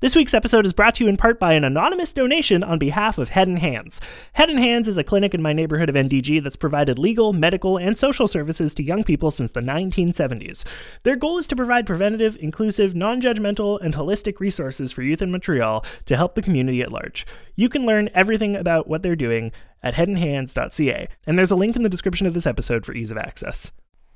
This week's episode is brought to you in part by an anonymous donation on behalf of Head and Hands. Head and Hands is a clinic in my neighborhood of NDG that's provided legal, medical, and social services to young people since the 1970s. Their goal is to provide preventative, inclusive, non judgmental, and holistic resources for youth in Montreal to help the community at large. You can learn everything about what they're doing at headandhands.ca, and there's a link in the description of this episode for ease of access.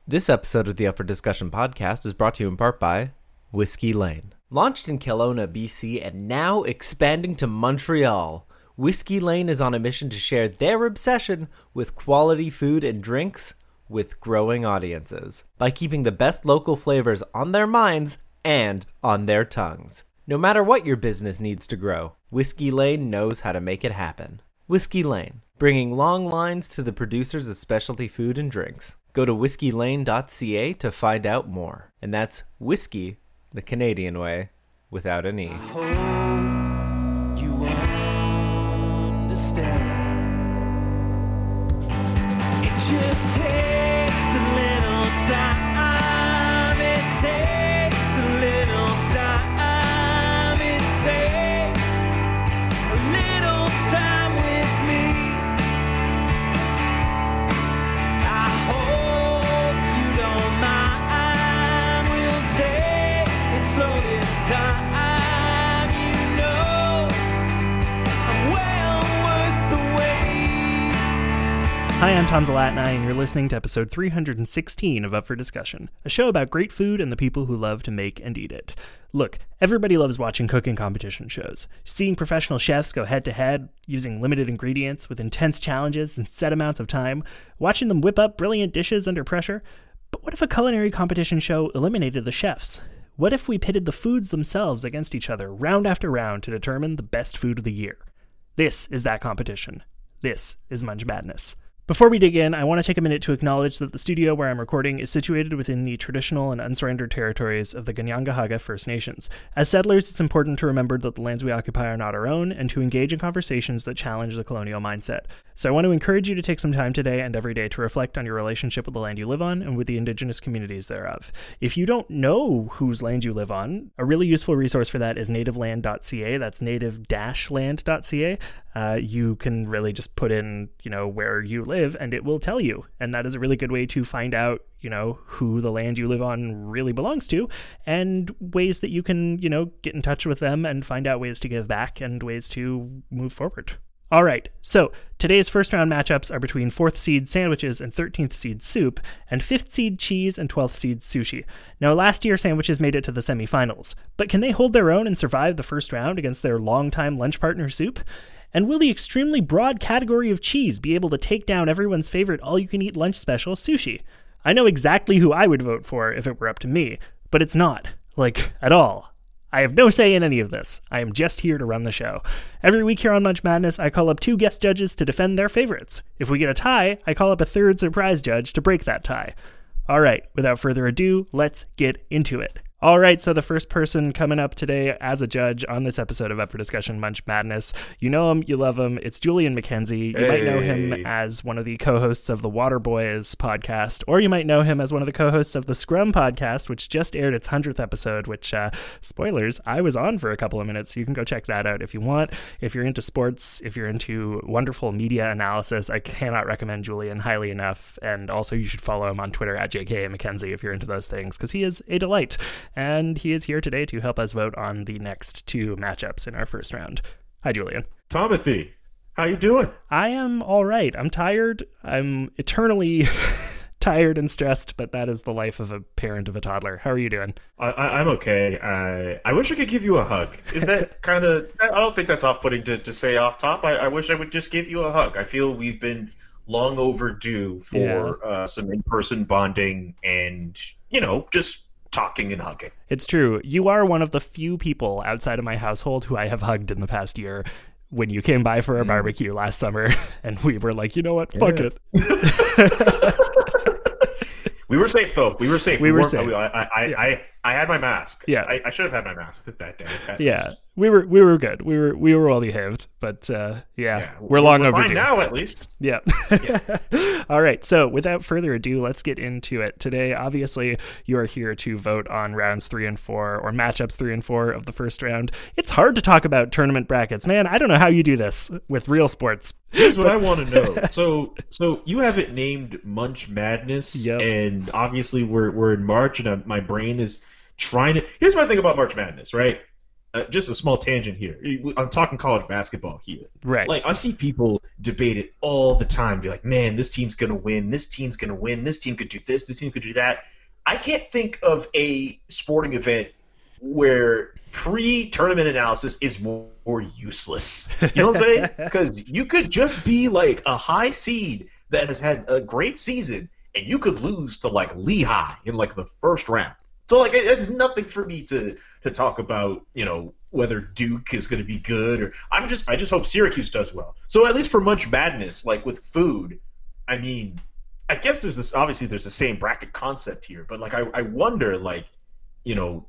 This episode of the Up for Discussion podcast is brought to you in part by Whiskey Lane. Launched in Kelowna, BC, and now expanding to Montreal, Whiskey Lane is on a mission to share their obsession with quality food and drinks with growing audiences by keeping the best local flavors on their minds and on their tongues. No matter what your business needs to grow, Whiskey Lane knows how to make it happen. Whiskey Lane, bringing long lines to the producers of specialty food and drinks. Go to whiskeylane.ca to find out more. And that's whiskey the Canadian way, without an you understand. It just takes a little time. Hi, I'm Tom Zalatni, and you're listening to episode 316 of Up for Discussion, a show about great food and the people who love to make and eat it. Look, everybody loves watching cooking competition shows. Seeing professional chefs go head to head, using limited ingredients with intense challenges and set amounts of time, watching them whip up brilliant dishes under pressure. But what if a culinary competition show eliminated the chefs? What if we pitted the foods themselves against each other round after round to determine the best food of the year? This is that competition. This is Munch Madness. Before we dig in, I want to take a minute to acknowledge that the studio where I'm recording is situated within the traditional and unsurrendered territories of the Kanien'kehá:ka First Nations. As settlers, it's important to remember that the lands we occupy are not our own and to engage in conversations that challenge the colonial mindset. So I want to encourage you to take some time today and every day to reflect on your relationship with the land you live on and with the indigenous communities thereof. If you don't know whose land you live on, a really useful resource for that is nativeland.ca. That's native-land.ca. Uh, you can really just put in, you know, where you live and it will tell you. And that is a really good way to find out, you know, who the land you live on really belongs to and ways that you can, you know, get in touch with them and find out ways to give back and ways to move forward. All right, so today's first round matchups are between 4th seed sandwiches and 13th seed soup, and 5th seed cheese and 12th seed sushi. Now, last year sandwiches made it to the semifinals, but can they hold their own and survive the first round against their longtime lunch partner soup? And will the extremely broad category of cheese be able to take down everyone's favorite all you can eat lunch special, sushi? I know exactly who I would vote for if it were up to me, but it's not. Like, at all. I have no say in any of this. I am just here to run the show. Every week here on Munch Madness, I call up two guest judges to defend their favorites. If we get a tie, I call up a third surprise judge to break that tie. All right, without further ado, let's get into it. All right, so the first person coming up today as a judge on this episode of Up for Discussion Munch Madness, you know him, you love him. It's Julian McKenzie. You might know him as one of the co-hosts of the Water Boys podcast, or you might know him as one of the co-hosts of the Scrum podcast, which just aired its hundredth episode. Which, uh, spoilers, I was on for a couple of minutes. So You can go check that out if you want. If you're into sports, if you're into wonderful media analysis, I cannot recommend Julian highly enough. And also, you should follow him on Twitter at JK McKenzie if you're into those things, because he is a delight. And he is here today to help us vote on the next two matchups in our first round. Hi, Julian. Timothy, how you doing? I am all right. I'm tired. I'm eternally tired and stressed, but that is the life of a parent of a toddler. How are you doing? I, I, I'm okay. I I wish I could give you a hug. Is that kind of? I don't think that's off-putting to, to say off top. I, I wish I would just give you a hug. I feel we've been long overdue for uh, some in-person bonding and you know just talking and hugging. It's true. You are one of the few people outside of my household who I have hugged in the past year. When you came by for a hmm. barbecue last summer, and we were like, you know what, fuck Yeah. it. We were safe though. We were safe. We were weren't- safe. I, I, I, Yeah. I, I had my mask. Yeah. I, I should have had my mask that day. Yeah. least. We were we were good. We were we were well behaved, but uh, yeah, Yeah, we're long fine overdue now, at least. Yeah. All right. So, without further ado, let's get into it. Today, obviously, you are here to vote on rounds three and four or matchups three and four of the first round. It's hard to talk about tournament brackets, man. I don't know how you do this with real sports. Here's what I want to know. So, so you have it named Munch Madness, Yep. and obviously we're we're in March, and i my brain is trying to. Here's my thing about March Madness, right? Uh, just a small tangent here. I'm talking college basketball here. Right. Like I see people debate it all the time. Be like, man, this team's gonna win. This team's gonna win. This team could do this. This team could do that. I can't think of a sporting event where pre-tournament analysis is more, more useless. You know what I'm saying? Because you could just be like a high seed that has had a great season, and you could lose to like Lehigh in like the first round. So like it's nothing for me to to talk about, you know, whether Duke is going to be good or I'm just I just hope Syracuse does well. So at least for Munch Madness, like with food, I mean, I guess there's this obviously there's the same bracket concept here, but like I I wonder like, you know,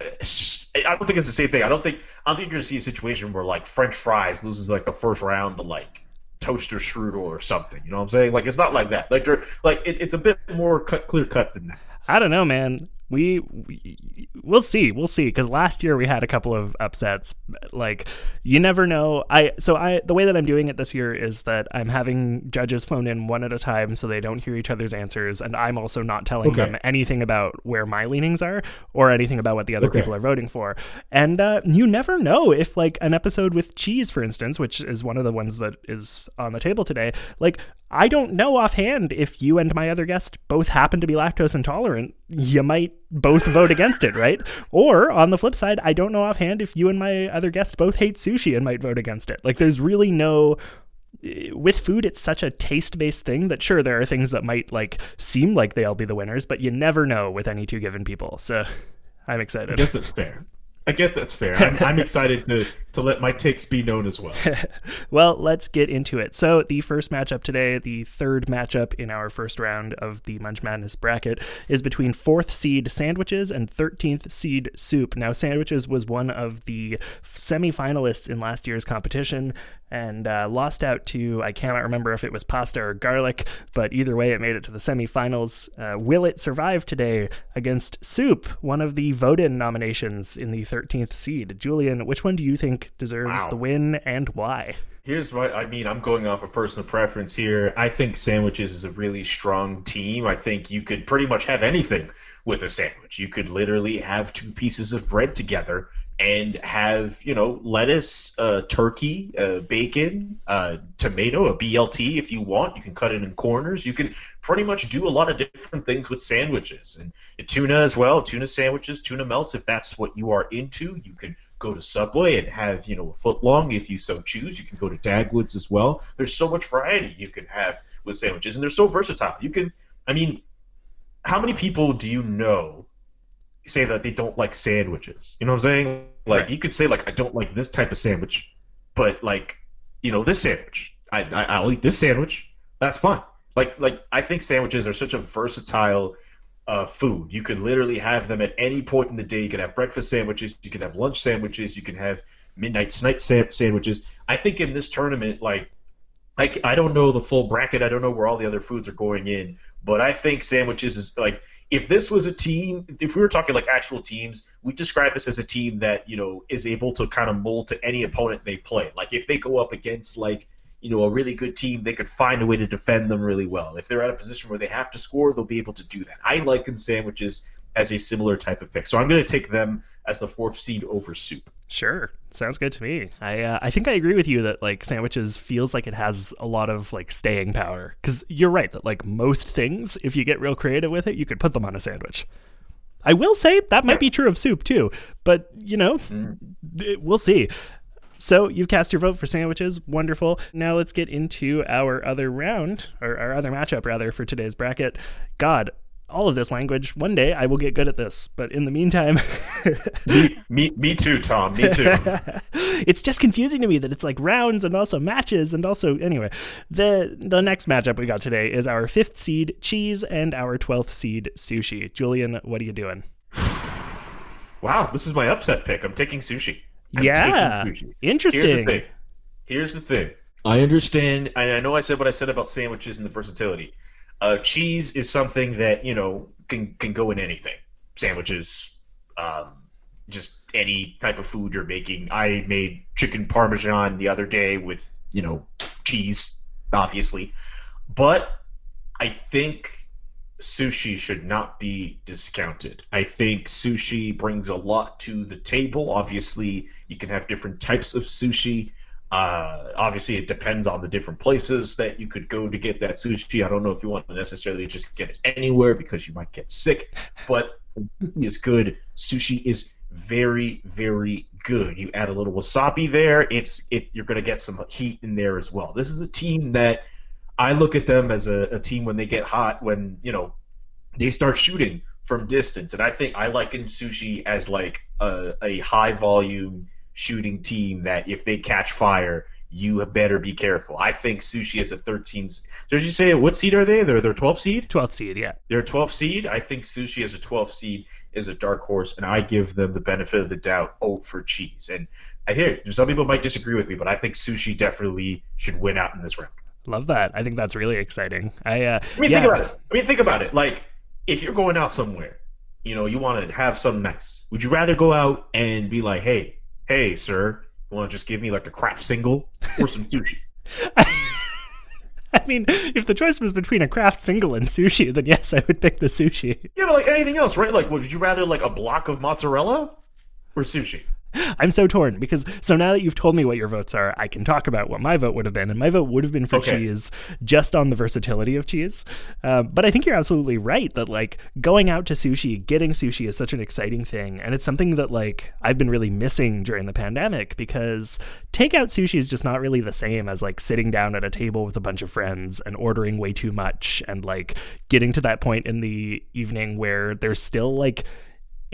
I don't think it's the same thing. I don't think I don't think you're gonna see a situation where like French fries loses like the first round to like toaster strudel or something. You know what I'm saying? Like it's not like that. Like they're like it, it's a bit more cut, clear cut than that. I don't know, man. We, we we'll see, we'll see. Because last year we had a couple of upsets. Like you never know. I so I the way that I'm doing it this year is that I'm having judges phone in one at a time so they don't hear each other's answers, and I'm also not telling Okay. them anything about where my leanings are or anything about what the other Okay. people are voting for. And uh, you never know if like an episode with cheese, for instance, which is one of the ones that is on the table today, like. I don't know offhand if you and my other guest both happen to be lactose intolerant. You might both vote against it, right? Or on the flip side, I don't know offhand if you and my other guest both hate sushi and might vote against it. Like, there's really no. Eh, with food, it's such a taste based thing that sure, there are things that might like seem like they'll be the winners, but you never know with any two given people. So I'm excited I guess that's fair. I guess that's fair. I'm, I'm excited to to let my takes be known as well. well, let's get into it. So, the first matchup today, the third matchup in our first round of the Munch Madness bracket, is between fourth seed Sandwiches and 13th seed Soup. Now, Sandwiches was one of the semifinalists in last year's competition and uh, lost out to, I cannot remember if it was pasta or garlic, but either way, it made it to the semifinals. Uh, will it survive today against Soup, one of the vote in nominations in the 13th seed? Julian, which one do you think deserves Wow. the win and why? Here's what I mean. I'm going off of personal preference here. I think sandwiches is a really strong team. I think you could pretty much have anything with a sandwich. You could literally have two pieces of bread together and have, you know, lettuce, uh, turkey, uh, bacon, uh, tomato, a BLT if you want. You can cut it in corners. You can pretty much do a lot of different things with sandwiches and tuna as well. Tuna sandwiches, tuna melts if that's what you are into. You could go to Subway and have you know a foot long if you so choose. You can go to Dagwoods as well. There's so much variety you can have with sandwiches, and they're so versatile. You can, I mean, how many people do you know say that they don't like sandwiches? You know what I'm saying? Like Right. you could say like I don't like this type of sandwich, but like you know this sandwich, I, I I'll eat this sandwich. That's fine. Like like I think sandwiches are such a versatile uh, food. You could literally have them at any point in the day. You could have breakfast sandwiches. You could have lunch sandwiches. You can have midnight snack sa- sandwiches. I think in this tournament, like, i don't know the full bracket. I don't know where all the other foods are going in, but I think sandwiches is like if this was a team, if we were talking like actual teams, we describe this as a team that you know is able to kind of mold to any opponent they play. Like if they go up against like you know a really good team, they could find a way to defend them really well. If they're at a position where they have to score, they'll be able to do that. I liken sandwiches as a similar type of pick, so I'm going to take them as the fourth seed over soup. Sure, sounds good to me. I uh, I think I agree with you that like sandwiches feels like it has a lot of like staying power because you're right that like most things, if you get real creative with it, you could put them on a sandwich. I will say that might be true of soup too, but you know, th- we'll see. So you've cast your vote for sandwiches. Wonderful. Now let's get into our other round, or our other matchup rather, for today's bracket. God, all of this language. One day I will get good at this, but in the meantime, me, me, me too, Tom. Me too. it's just confusing to me that it's like rounds and also matches and also anyway. The the next matchup we got today is our fifth seed cheese and our twelfth seed sushi. Julian, what are you doing? wow, this is my upset pick. I'm taking sushi. I'm Yeah. Interesting. Here's the thing. Here's the thing. I understand. I I know I said what I said about sandwiches and the versatility. Uh, cheese is something that you know can can go in anything. Sandwiches, um, just any type of food you're making. I made chicken parmesan the other day with you know cheese, obviously, but I think sushi should not be discounted. I think sushi brings a lot to the table. Obviously, you can have different types of sushi. Uh, obviously, it depends on the different places that you could go to get that sushi. I don't know if you want to necessarily just get it anywhere because you might get sick, but sushi is good. Sushi is very, very good. You add a little wasabi there, it's it. You're gonna get some heat in there as well. This is a team that I look at them as a, a team when they get hot, when you know they start shooting from distance, and I think I liken sushi as like a, a high volume shooting team that if they catch fire, you better be careful. I think sushi is a 13. Did you say what seed are they? They're they're 12 seed. 12 seed, yeah. They're 12 seed. I think sushi as a 12 seed is a dark horse, and I give them the benefit of the doubt Oh, for cheese. And I hear some people might disagree with me, but I think sushi definitely should win out in this round. Love that. I think that's really exciting. I uh I mean, yeah. think about it. I mean, think about it. Like, if you're going out somewhere, you know, you want to have something nice. Would you rather go out and be like, "Hey, hey, sir, you want to just give me like a Kraft single or some sushi?" I mean, if the choice was between a Kraft single and sushi, then yes, I would pick the sushi. Yeah, but like anything else, right? Like, would you rather like a block of mozzarella or sushi? I'm so torn because so now that you've told me what your votes are, I can talk about what my vote would have been, and my vote would have been for Okay. cheese, just on the versatility of cheese. Uh, but I think you're absolutely right that like going out to sushi, getting sushi is such an exciting thing, and it's something that like I've been really missing during the pandemic because takeout sushi is just not really the same as like sitting down at a table with a bunch of friends and ordering way too much and like getting to that point in the evening where there's still like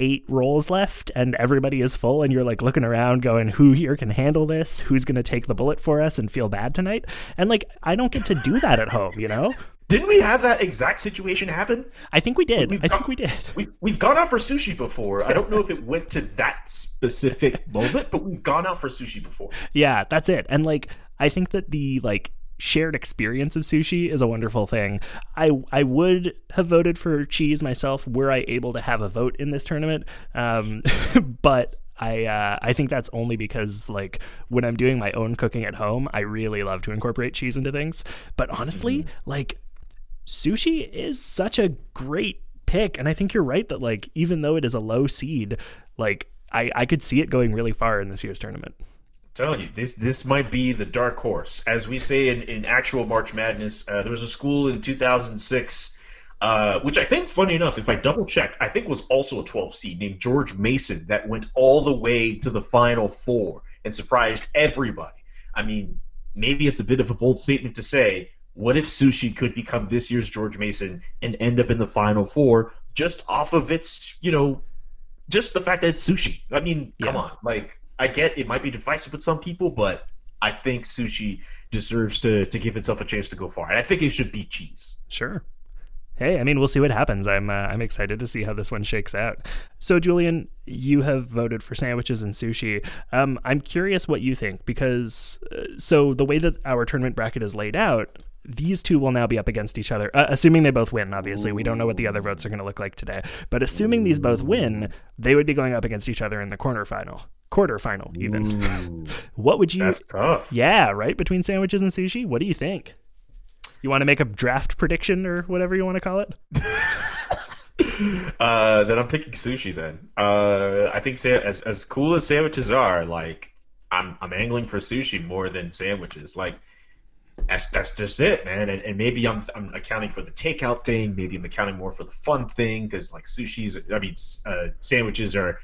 eight rolls left and everybody is full and you're like looking around going who here can handle this who's going to take the bullet for us and feel bad tonight and like i don't get to do that at home you know Didn't we have that exact situation happen? i think we did We've i think we did We, we've gone out for sushi before. I don't know if it went to that specific moment, but we've gone out for sushi before. yeah that's it and like i think that the like shared experience of sushi is a wonderful thing i i would have voted for cheese myself were i able to have a vote in this tournament um but I uh, I think that's only because like when I'm doing my own cooking at home, I really love to incorporate cheese into things. But honestly, like sushi is such a great pick, and I think you're right that like even though it is a low seed, like I I could see it going really far in this year's tournament. Telling you, this this might be the dark horse. As we say in, in actual March Madness, uh, there was a school in 2006, uh, which I think, funny enough, if I double check, I think was also a 12 seed named George Mason that went all the way to the Final Four and surprised everybody. I mean, maybe it's a bit of a bold statement to say, what if sushi could become this year's George Mason and end up in the Final Four just off of its, you know, just the fact that it's sushi. I mean, come Yeah. on. Like, I get it might be divisive with some people, but I think sushi deserves to, to give itself a chance to go far. And I think it should beat cheese. Sure. Hey, I mean, we'll see what happens. I'm uh, I'm excited to see how this one shakes out. So, Julian, you have voted for sandwiches and sushi. Um, I'm curious what you think because uh, so the way that our tournament bracket is laid out, these two will now be up against each other. Uh, assuming they both win, obviously, we don't know what the other votes are going to look like today. But assuming these both win, they would be going up against each other in the quarterfinal, quarterfinal even. what would you? That's tough. Yeah, right between sandwiches and sushi. What do you think? You want to make a draft prediction or whatever you want to call it? Uh, then I'm picking sushi. Then uh, I think sa- as as cool as sandwiches are, like I'm I'm angling for sushi more than sandwiches. Like that's that's just it, man. And, and maybe I'm I'm accounting for the takeout thing. Maybe I'm accounting more for the fun thing because like sushi's. I mean, uh, sandwiches are.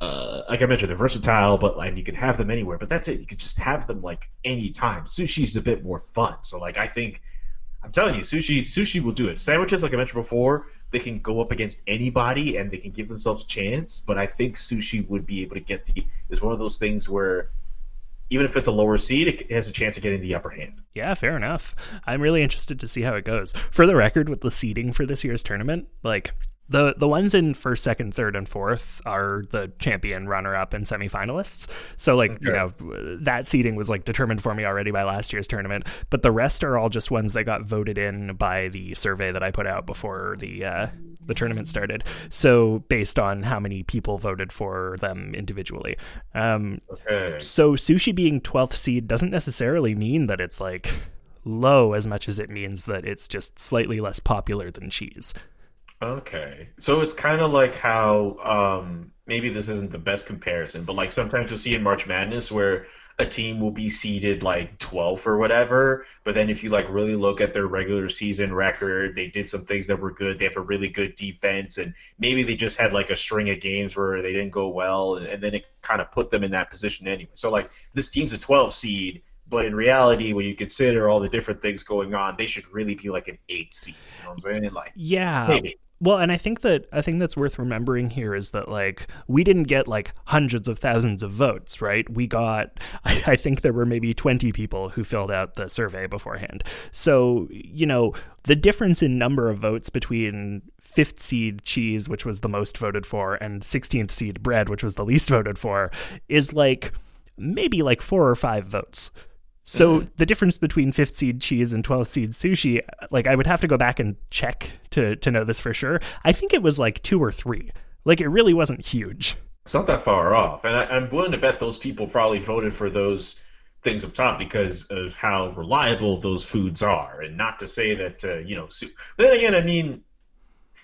Uh, like I mentioned, they're versatile, but and you can have them anywhere. But that's it. You could just have them like anytime. Sushi's a bit more fun. So like I think I'm telling you, sushi sushi will do it. Sandwiches, like I mentioned before, they can go up against anybody and they can give themselves a chance. But I think sushi would be able to get the. It's one of those things where even if it's a lower seed, it has a chance of getting the upper hand. Yeah, fair enough. I'm really interested to see how it goes. For the record, with the seeding for this year's tournament, like the the ones in first, second, third, and fourth are the champion, runner up, and semifinalists. So like you know that seeding was like determined for me already by last year's tournament. But the rest are all just ones that got voted in by the survey that I put out before the uh, the tournament started. So based on how many people voted for them individually. Um, Okay. so sushi being 12th seed doesn't necessarily mean that it's like low as much as it means that it's just slightly less popular than cheese. Okay. So it's kind of like how um, maybe this isn't the best comparison, but like sometimes you'll see in March Madness where a team will be seeded like 12th or whatever, but then if you like really look at their regular season record, they did some things that were good. They have a really good defense, and maybe they just had like a string of games where they didn't go well, and, and then it kind of put them in that position anyway. So like this team's a 12 seed. But in reality, when you consider all the different things going on, they should really be like an eight seed. You know what I'm saying? Like Yeah. maybe. Well, and I think that I think that's worth remembering here is that like we didn't get like hundreds of thousands of votes, right? We got I, I think there were maybe 20 people who filled out the survey beforehand. So, you know, the difference in number of votes between fifth seed cheese, which was the most voted for, and 16th seed bread, which was the least voted for, is like maybe like four or five votes. So the difference between fifth seed cheese and 12th seed sushi, like I would have to go back and check to to know this for sure. I think it was like two or three. Like it really wasn't huge. It's not that far off, and I, I'm willing to bet those people probably voted for those things up top because of how reliable those foods are, and not to say that uh, you know. Su- then again, I mean,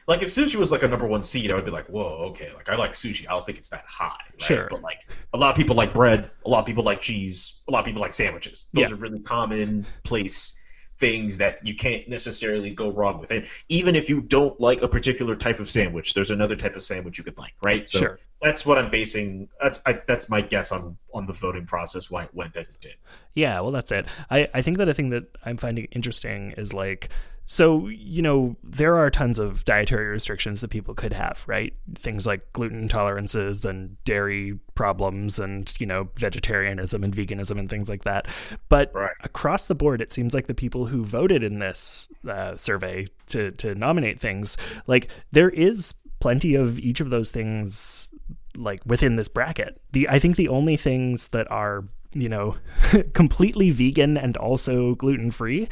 like if sushi was like a number one seed, I would be like, whoa, okay, like I like sushi. I don't think it's that high. Right? Sure. but like a lot of people like bread, a lot of people like cheese, a lot of people like sandwiches. Those Yeah. are really common place things that you can't necessarily go wrong with. And even if you don't like a particular type of sandwich, there's another type of sandwich you could like, right? So Sure. that's what I'm basing. That's I, that's my guess on on the voting process why it went as it did. Yeah, well, that's it. I, I think that a thing that I'm finding interesting is like, so, you know, there are tons of dietary restrictions that people could have, right? Things like gluten intolerances and dairy problems and, you know, vegetarianism and veganism and things like that. But Right. across the board, it seems like the people who voted in this uh, survey to, to nominate things, like, there is plenty of each of those things like within this bracket. The I think the only things that are you know completely vegan and also gluten free.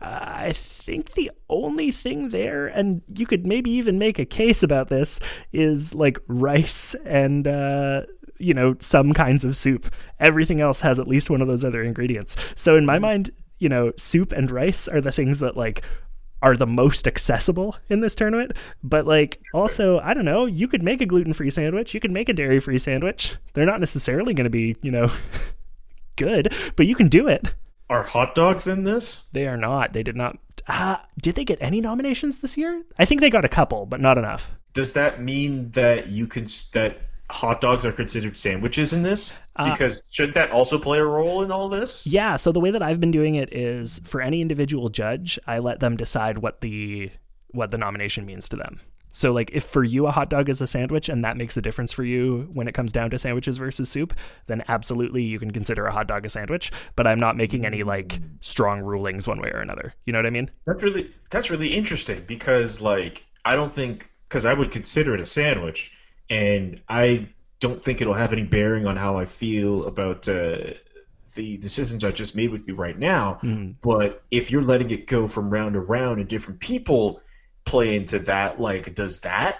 I think the only thing there, and you could maybe even make a case about this, is like rice and uh, you know some kinds of soup. Everything else has at least one of those other ingredients. So in my mind, you know, soup and rice are the things that like are the most accessible in this tournament. But like also, I don't know, you could make a gluten-free sandwich, you could make a dairy-free sandwich. They're not necessarily going to be, you know, good, but you can do it. Are hot dogs in this? They are not. They did not uh, did they get any nominations this year? I think they got a couple, but not enough. Does that mean that you can that hot dogs are considered sandwiches in this? Uh, Because should that also play a role in all this? Yeah, so the way that I've been doing it is for any individual judge, I let them decide what the what the nomination means to them. So like if for you a hot dog is a sandwich and that makes a difference for you when it comes down to sandwiches versus soup, then absolutely you can consider a hot dog a sandwich, but I'm not making any like strong rulings one way or another. You know what I mean? That's really that's really interesting because like I don't think because I would consider it a sandwich, and I don't think it'll have any bearing on how I feel about uh, the decisions I just made with you right now. But if you're letting it go from round to round and different people play into that, like does that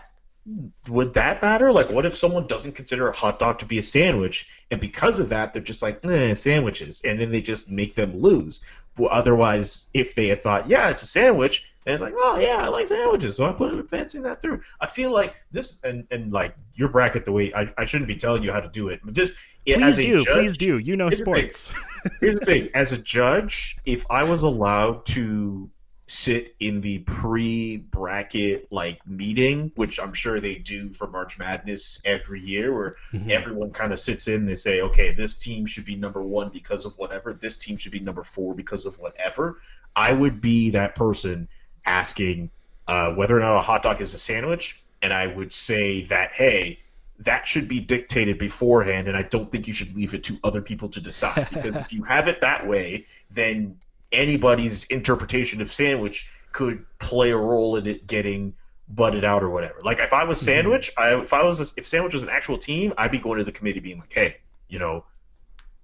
would that matter? Like, what if someone doesn't consider a hot dog to be a sandwich, and because of that, they're just like, eh, sandwiches, and then they just make them lose. Well, otherwise, if they had thought, yeah, it's a sandwich, and it's like, oh yeah, I like sandwiches, so I put advancing that through. I feel like this, and, and like your bracket, the way I, I shouldn't be telling you how to do it, but just Please as a do, judge, please do. You know here's the sports. Here's the thing: as a judge, if I was allowed to sit in the pre-bracket like meeting, which I'm sure they do for March Madness every year, where Mhm. everyone kind of sits in, they say, okay, this team should be number one because of whatever, this team should be number four because of whatever. I would be that person asking uh, whether or not a hot dog is a sandwich, and I would say that, hey, that should be dictated beforehand, and I don't think you should leave it to other people to decide. Because if you have it that way, then anybody's interpretation of sandwich could play a role in it getting butted out or whatever. Like if I was sandwich, I if I was a, if sandwich was an actual team, I'd be going to the committee being like, hey, you know,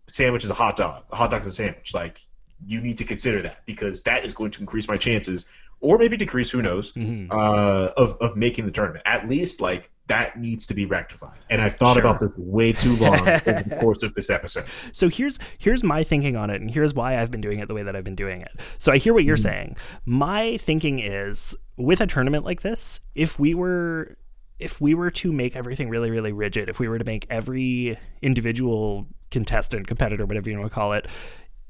sandwich is a hot dog. A hot dog is a sandwich. Like you need to consider that because that is going to increase my chances or maybe decrease who knows Mhm. uh, of, of making the tournament at least like that needs to be rectified and i've thought Sure. about this way too long over the course of this episode So here's here's my thinking on it, and here's why I've been doing it the way that I've been doing it. So I hear what you're mm-hmm. saying. My thinking is with a tournament like this, if we were if we were to make everything really really rigid, if we were to make every individual contestant, competitor, whatever you want to call it,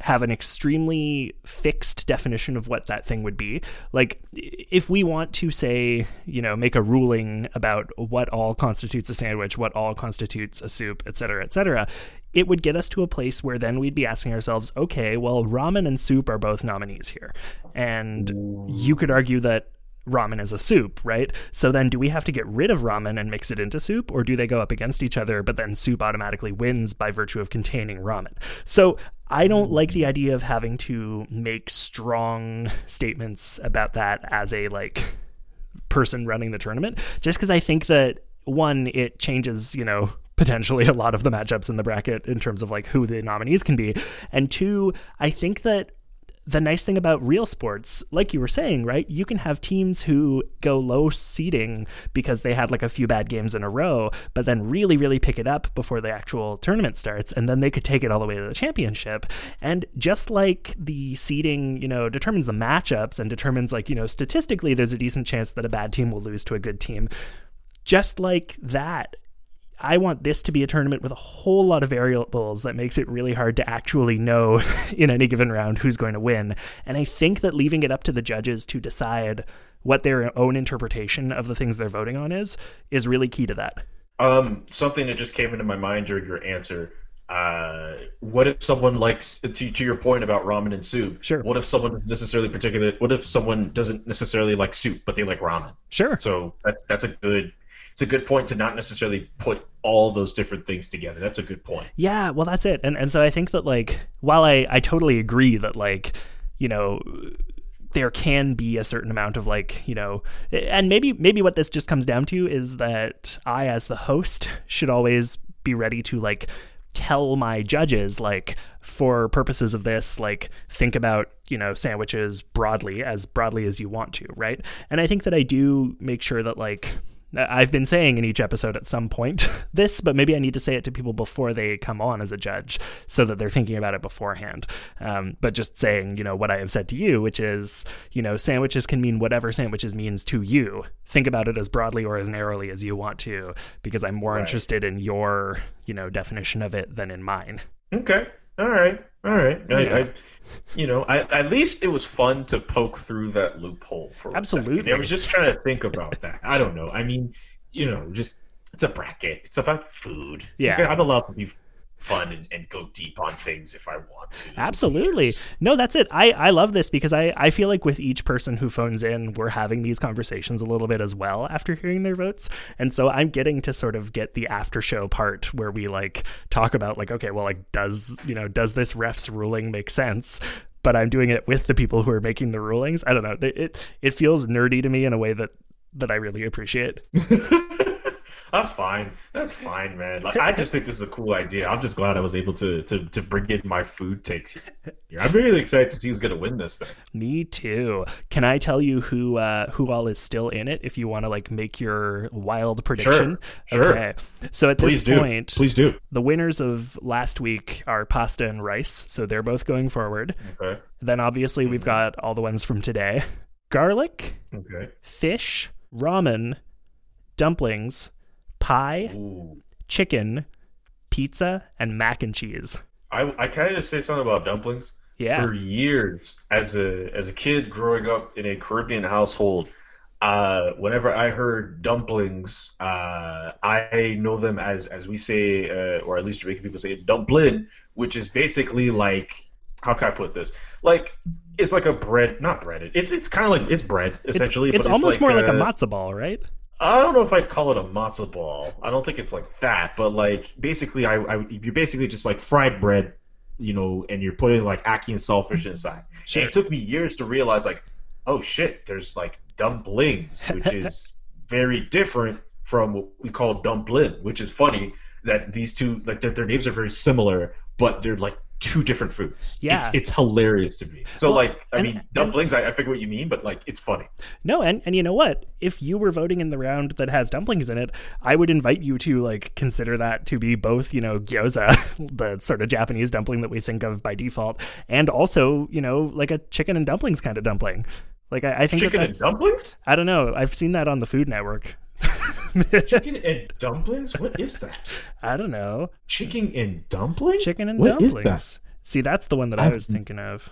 have an extremely fixed definition of what that thing would be. Like, if we want to say, you know, make a ruling about what all constitutes a sandwich, what all constitutes a soup, et cetera, et cetera, it would get us to a place where then we'd be asking ourselves, okay, well, ramen and soup are both nominees here. And you could argue that ramen is a soup, right? So then do we have to get rid of ramen and mix it into soup or do they go up against each other but then soup automatically wins by virtue of containing ramen? So I don't like the idea of having to make strong statements about that as a like person running the tournament just because I think that one it changes, you know, potentially a lot of the matchups in the bracket in terms of like who the nominees can be. And two, I think that the nice thing about real sports, like you were saying, right? You can have teams who go low seeding because they had like a few bad games in a row, but then really, really pick it up before the actual tournament starts, and then they could take it all the way to the championship. And just like the seeding, you know, determines the matchups and determines like, you know, statistically there's a decent chance that a bad team will lose to a good team. Just like that, I want this to be a tournament with a whole lot of variables that makes it really hard to actually know in any given round who's going to win. And I think that leaving it up to the judges to decide what their own interpretation of the things they're voting on is is really key to that. um, something that just came into my mind during your answer uh, what if someone likes to, to your point about ramen and soup Sure. what if someone doesn't necessarily particular what if someone doesn't necessarily like soup but they like ramen Sure. So that's that's a good it's a good point to not necessarily put all those different things together. That's a good point. Yeah, well that's it. And and so I think that like while I I totally agree that like, you know, there can be a certain amount of like, you know, and maybe maybe what this just comes down to is that I as the host should always be ready to like tell my judges like for purposes of this like think about you know sandwiches broadly as broadly as you want to right and i think that i do make sure that like I've been saying in each episode at some point this, but maybe I need to say it to people before they come on as a judge so that they're thinking about it beforehand. Um, but just saying, you know, what I have said to you, which is, you know, sandwiches can mean whatever sandwiches means to you. Think about it as broadly or as narrowly as you want to, because I'm more Right. interested in your, you know, definition of it than in mine. Okay. All right. All right. I, Yeah. I, you know, I, at least it was fun to poke through that loophole for Absolutely. I was just trying to think about that. I don't know. I mean, you know, just it's a bracket. It's about food. Yeah. I'm allowed to be fun and, and go deep on things if I want to. Absolutely. No, that's it. I, I love this because I, I feel like with each person who phones in, we're having these conversations a little bit as well after hearing their votes. And so I'm getting to sort of get the after show part where we like talk about like, okay, well, like, does, you know, does this ref's ruling make sense? But I'm doing it with the people who are making the rulings. I don't know. It, it, it feels nerdy to me in a way that, that I really appreciate. That's fine. That's fine, man. Like I just think this is a cool idea. I'm just glad I was able to to, to bring in my food takes here. I'm really excited to see who's gonna win this thing. Me too. Can I tell you who uh, who all is still in it if you want to like make your wild prediction? Sure. Okay. So at Please this do. point, Please do. the winners of last week are pasta and rice, so they're both going forward. Okay. Then obviously we've got all the ones from today: garlic, Okay. fish, ramen, dumplings, pie, Ooh. chicken, pizza, and mac and cheese. I I kind of just say something about dumplings. Yeah. For years, as a as a kid growing up in a Caribbean household, uh, whenever I heard dumplings, uh, I know them as as we say, uh, or at least Jamaican people say, dumpling, which is basically like how can I put this? Like it's like a bread, not breaded. It's it's kind of like it's bread essentially. it's but almost like, more like a matzo ball, right? I don't know if I'd call it a matzo ball. I don't think it's like that, but like basically, I, I you're basically just like fried bread, you know, and you're putting like ackee and saltfish inside. Sure. And it took me years to realize like, oh shit, there's like dumplings, which is very different from what we call dumpling, which is funny that these two like their, their names are very similar, but they're like two different foods. Yeah. it's, it's hilarious to me. So Well, like, I and- mean, and- dumplings. I, I figure what you mean, but like, it's funny. No, and and you know what? If you were voting in the round that has dumplings in it, I would invite you to like consider that to be both, you know, gyoza, the sort of Japanese dumpling that we think of by default, and also, you know, like a chicken and dumplings kind of dumpling. Like I, I think that Chicken and dumplings. I don't know. I've seen that on the Food Network. Chicken and dumplings? What is that? I don't know. Chicken and dumplings? Chicken and What is dumplings. See, that's the one that I I've- was thinking of.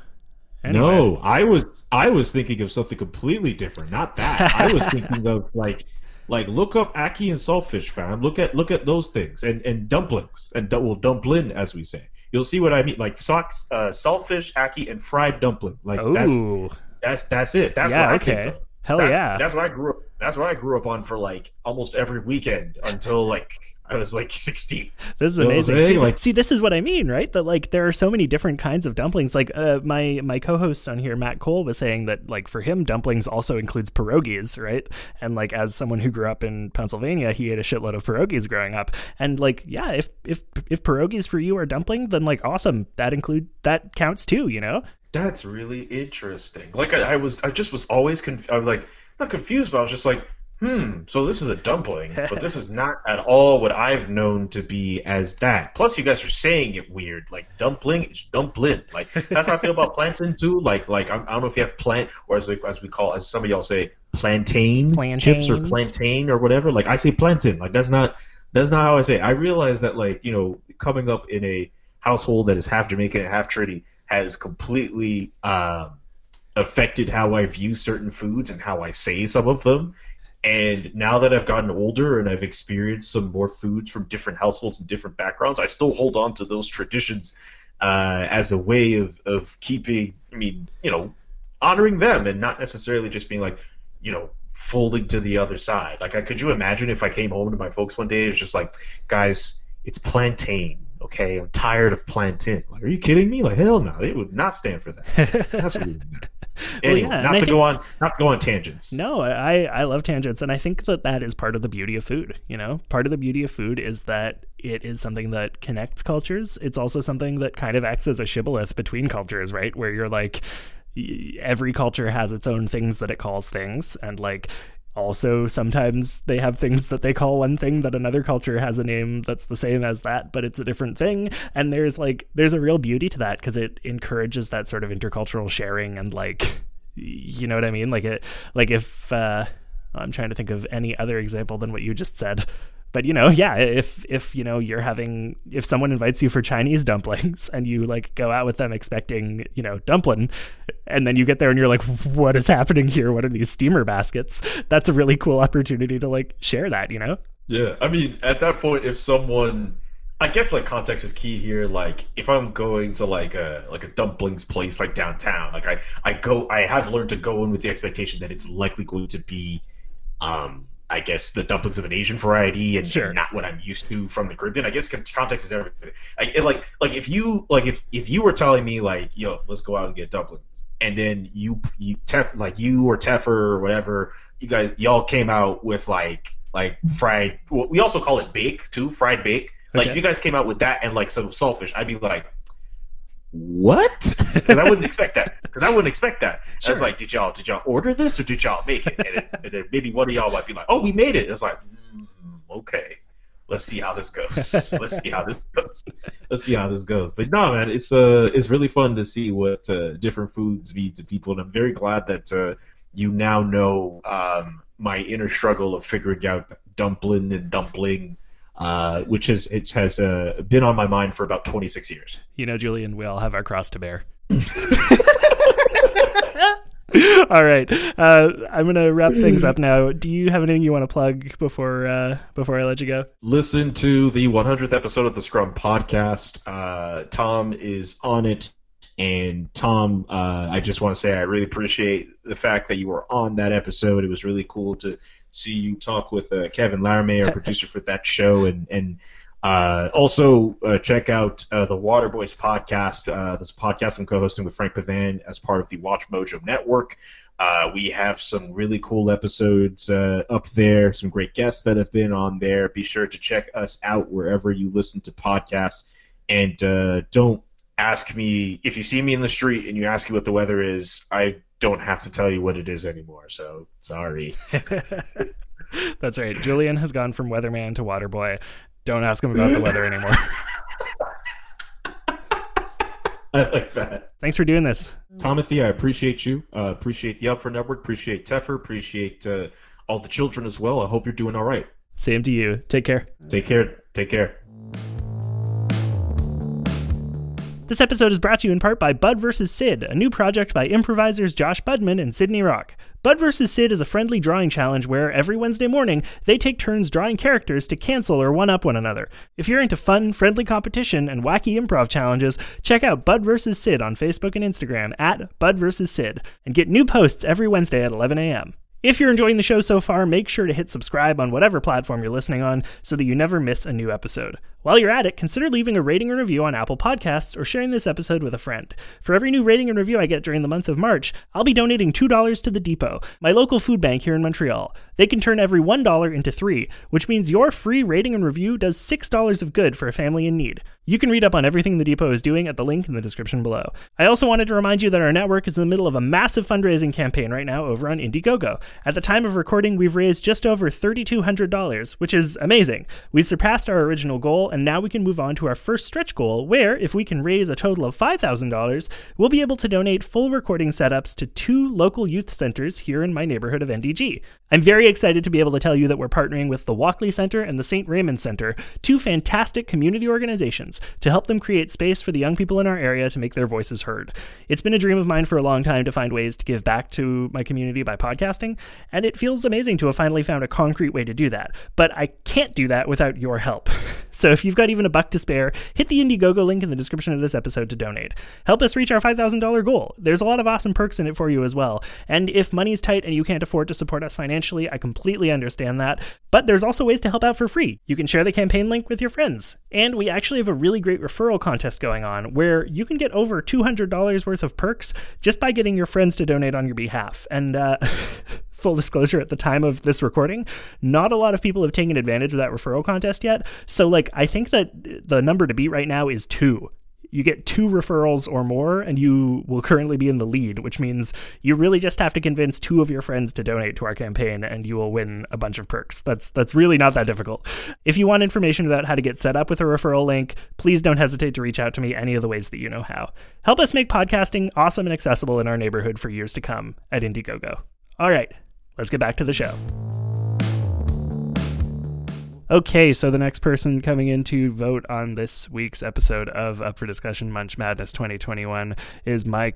Anyway. No, I was I was thinking of something completely different. Not that. I was thinking of like like look up ackee and saltfish, fam. Look at look at those things and and dumplings and well dumpling as we say. You'll see what I mean. Like socks, uh, saltfish, ackee, and fried dumpling. Like that's Ooh. that's that's it. That's Yeah, what I okay. think of. Hell That- yeah. That's what I grew up. That's what I grew up on for like almost every weekend until like I was like sixteen. This is You know what I'm amazing. saying? See, Like- see, this is what I mean, right? That like there are so many different kinds of dumplings. Like uh, my my co-host on here, Matt Cole, was saying that like for him, dumplings also includes pierogies, right? And like as someone who grew up in Pennsylvania, he ate a shitload of pierogies growing up. And like yeah, if if if pierogies for you are dumpling, then like awesome, that include that counts too, you know? That's really interesting. Like I, I was, I just was always conf- I was like not confused, but I was just like, hmm. So this is a dumpling, but this is not at all what I've known to be as that. Plus, you guys are saying it weird. Like dumpling is dumpling. Like that's how I feel about plantain too. Like like I'm, I don't know if you have plant or as we, as we call as some of y'all say plantain chips or plantain or whatever. Like I say plantain. Like that's not that's not how I say. It. I realize that like you know coming up in a household that is half Jamaican and half Trinity has completely um, affected how I view certain foods and how I say some of them. And now that I've gotten older and I've experienced some more foods from different households and different backgrounds, I still hold on to those traditions uh, as a way of, of keeping, I mean, you know, honoring them and not necessarily just being like, you know, folding to the other side. Like, I, could you imagine if I came home to my folks one day, and it's just like, guys, it's plantain. Okay, I'm tired of plantain. Like, are you kidding me? Like, hell no, they would not stand for that. Absolutely not. Anyway, yeah, and not to think- go on, not to go on tangents. No, I I love tangents, and I think that that is part of the beauty of food. You know, part of the beauty of food is that it is something that connects cultures. It's also something that kind of acts as a shibboleth between cultures, right? Where you're like, y- every culture has its own things that it calls things, and like. Also, sometimes they have things that they call one thing that another culture has a name that's the same as that, but it's a different thing. And there's like, there's a real beauty to that because it encourages that sort of intercultural sharing and like, you know what I mean? Like it, like if uh, I'm trying to think of any other example than what you just said. But you know, yeah, if if you know you're having if someone invites you for Chinese dumplings and you like go out with them expecting you know dumpling, and then you get there and you're like, what is happening here? What are these steamer baskets? That's a really cool opportunity to like share that, you know? Yeah, I mean, at that point, if someone, I guess like context is key here. Like, if I'm going to like a like a dumplings place like downtown, like I I go, I have learned to go in with the expectation that it's likely going to be, um, I guess the dumplings of an Asian variety and Sure. not what I'm used to from the Caribbean. I guess context is everything. I, like like if you like if if you were telling me like yo let's go out and get dumplings and then you you Tef, like you or Teffer or whatever you guys y'all came out with like like fried well, we also call it bake too fried bake like Okay. if you guys came out with that and like some saltfish I'd be like what? Because I wouldn't expect that. Because I wouldn't expect that. I was like did y'all did y'all order this or did y'all make it? And, then- and then maybe one of y'all might be like oh we made it. It's like mm, okay. Let's see how this goes. Let's see how this goes. Let's see how this goes. But no man it's uh it's really fun to see what uh, different foods mean to people. And i'm very glad that uh, you now know um my inner struggle of figuring out dumpling and dumpling uh, which has it has uh, been on my mind for about 26 years You know, Julian, we all have our cross to bear. all right, uh, I'm gonna wrap things up now. Do you have anything you want to plug before uh, before I let you go? listen to the 100th episode of the Scrum podcast. Uh, Tom is on it. And Tom, uh, I just want to say I really appreciate the fact that you were on that episode. It was really cool to see you talk with uh, Kevin Laramie, our producer for that show, and and uh, also uh, check out uh, the Waterboys podcast. Uh, this podcast I'm co-hosting with Frank Pavan as part of the WatchMojo Network. Uh, we have some really cool episodes uh, up there, some great guests that have been on there. Be sure to check us out wherever you listen to podcasts, and uh, don't ask me if you see me in the street and you ask me what the weather is. I don't have to tell you what it is anymore. So sorry. That's right. Julian has gone from weatherman to waterboy. Don't ask him about the weather anymore. I like that. Thanks for doing this. Timothy, I appreciate you. Uh, appreciate the Up for Network. Appreciate Teffer. Appreciate uh, all the children as well. I hope you're doing all right. Same to you. Take care. Take care. Take care. This episode is brought to you in part by Bud vs. Sid, a new project by improvisers Josh Budman and Sydney Rock. Bud vs. Sid is a friendly drawing challenge where every Wednesday morning they take turns drawing characters to cancel or one up one another. If you're into fun, friendly competition and wacky improv challenges, check out Bud vs. Sid on Facebook and Instagram at Bud vs. Sid and get new posts every Wednesday at 11 a.m. If you're enjoying the show so far, make sure to hit subscribe on whatever platform you're listening on so that you never miss a new episode. While you're at it, consider leaving a rating and review on Apple Podcasts or sharing this episode with a friend. For every new rating and review I get during the month of March, I'll be donating $2 to the Depot, my local food bank here in Montreal. They can turn every $1 into 3, which means your free rating and review does $6 of good for a family in need. You can read up on everything the Depot is doing at the link in the description below. I also wanted to remind you that our network is in the middle of a massive fundraising campaign right now over on Indiegogo. At the time of recording, we've raised just over $3,200, which is amazing. We've surpassed our original goal, and now we can move on to our first stretch goal, where, if we can raise a total of $5,000, we'll be able to donate full recording setups to two local youth centers here in my neighborhood of NDG. I'm very excited to be able to tell you that we're partnering with the Walkley Center and the St. Raymond Center, two fantastic community organizations, to help them create space for the young people in our area to make their voices heard. It's been a dream of mine for a long time to find ways to give back to my community by podcasting, and it feels amazing to have finally found a concrete way to do that. But I can't do that without your help. So if you've got even a buck to spare, hit the Indiegogo link in the description of this episode to donate. Help us reach our $5,000 goal. There's a lot of awesome perks in it for you as well. And if money's tight and you can't afford to support us financially, I completely understand that. But there's also ways to help out for free. You can share the campaign link with your friends. And we actually have a really great referral contest going on where you can get over $200 worth of perks just by getting your friends to donate on your behalf. And, uh, full disclosure at the time of this recording not a lot of people have taken advantage of that referral contest yet so like i think that the number to beat right now is two you get two referrals or more and you will currently be in the lead which means you really just have to convince two of your friends to donate to our campaign and you will win a bunch of perks. That's that's really not that difficult. If you want information about how to get set up with a referral link please don't hesitate to reach out to me any of the ways that you know how. Help us make podcasting awesome and accessible in our neighborhood for years to come at indiegogo. All right let's get back to the show. Okay, so the next person coming in to vote on this week's episode of Up for Discussion Munch Madness 2021 is my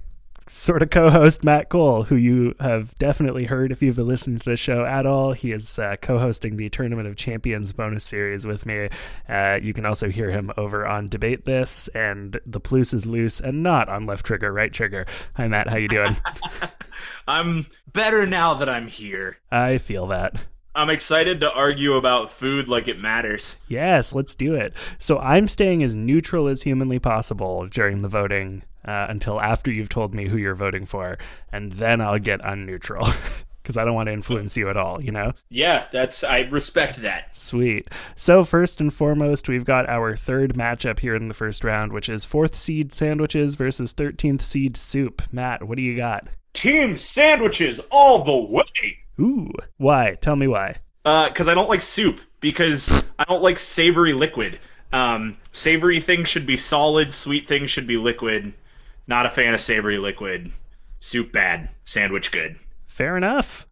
sort of co-host Matt Cole, who you have definitely heard if you've listened to the show at all. He is uh, co-hosting the Tournament of Champions bonus series with me. Uh, you can also hear him over on Debate This and The Plus is Loose and not on Left Trigger, Right Trigger. Hi Matt, how you doing? I'm better now that I'm here. I feel that. I'm excited to argue about food like it matters. Yes, let's do it. So I'm staying as neutral as humanly possible during the voting uh, until after you've told me who you're voting for, and then I'll get unneutral because I don't want to influence you at all, you know? Yeah, that's I respect that. Sweet. So, first and foremost, we've got our third matchup here in the first round, which is fourth seed sandwiches versus 13th seed soup. Matt, what do you got? Team sandwiches all the way. Ooh, why? Tell me why. Uh, because I don't like soup. Because I don't like savory liquid. Um, savory things should be solid. Sweet things should be liquid. Not a fan of savory liquid. Soup bad. Sandwich good. Fair enough.